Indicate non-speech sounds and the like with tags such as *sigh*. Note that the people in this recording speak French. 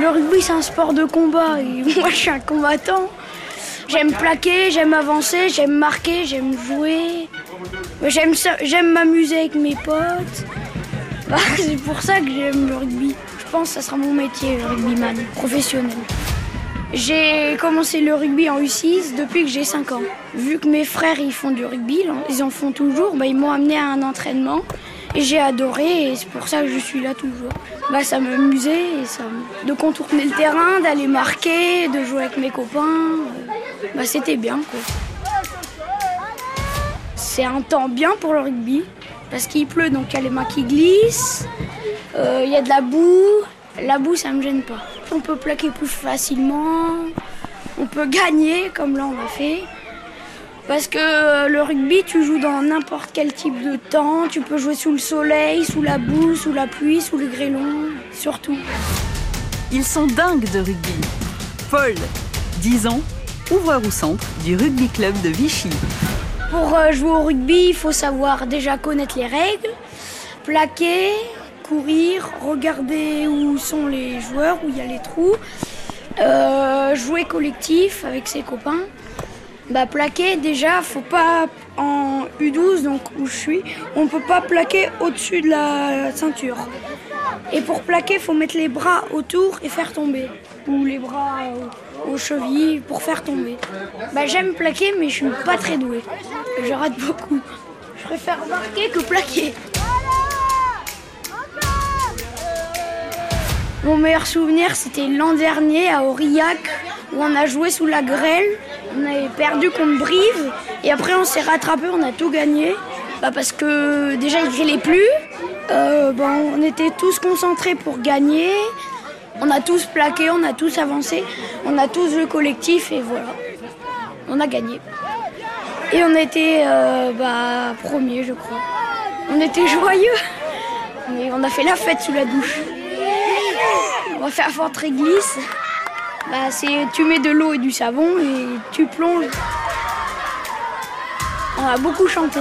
Le rugby, c'est un sport de combat et *laughs* moi, je suis un combattant. J'aime plaquer, j'aime avancer, j'aime marquer, j'aime jouer. J'aime, m'amuser avec mes potes. *laughs* C'est pour ça que j'aime le rugby. Je pense que ça sera mon métier, le rugbyman, professionnel. J'ai commencé le rugby en U6 depuis que j'ai 5 ans. Vu que mes frères ils font du rugby, ils en font toujours, bah, ils m'ont amené à un entraînement et j'ai adoré et c'est pour ça que je suis là toujours. Bah, ça m'amusait de contourner le terrain, d'aller marquer, de jouer avec mes copains. Bah, c'était bien. C'est un temps bien pour le rugby parce qu'il pleut donc il y a les mains qui glissent, euh, il y a de la boue. La boue ça me gêne pas. On peut plaquer plus facilement, on peut gagner comme là on a fait. Parce que le rugby, tu joues dans n'importe quel type de temps. Tu peux jouer sous le soleil, sous la boue, sous la pluie, sous le grêlon, surtout. Ils sont dingues de rugby. Paul, 10 ans, ouvreur au centre du rugby club de Vichy. Pour euh, jouer au rugby, il faut savoir déjà connaître les règles, plaquer, courir, regarder où sont les joueurs, où il y a les trous, euh, jouer collectif avec ses copains. Bah plaquer déjà, faut pas en U12 donc où je suis, on peut pas plaquer au-dessus de la ceinture. Et pour plaquer, faut mettre les bras autour et faire tomber ou les bras aux chevilles pour faire tomber. Bah j'aime plaquer mais je suis pas très douée. Je rate beaucoup. Je préfère marquer que plaquer. Mon meilleur souvenir, c'était l'an dernier à Aurillac, où on a joué sous la grêle. On avait perdu contre Brive, et après on s'est rattrapé, on a tout gagné. Bah parce que déjà il grêlait plus, euh, bah, on était tous concentrés pour gagner. On a tous plaqué, on a tous avancé, on a tous le collectif, et voilà. On a gagné. Et on était euh, bah, premier, je crois. On était joyeux. On a fait la fête sous la douche. On va faire fort très glisse. Bah, c'est tu mets de l'eau et du savon et tu plonges. On a beaucoup chanté.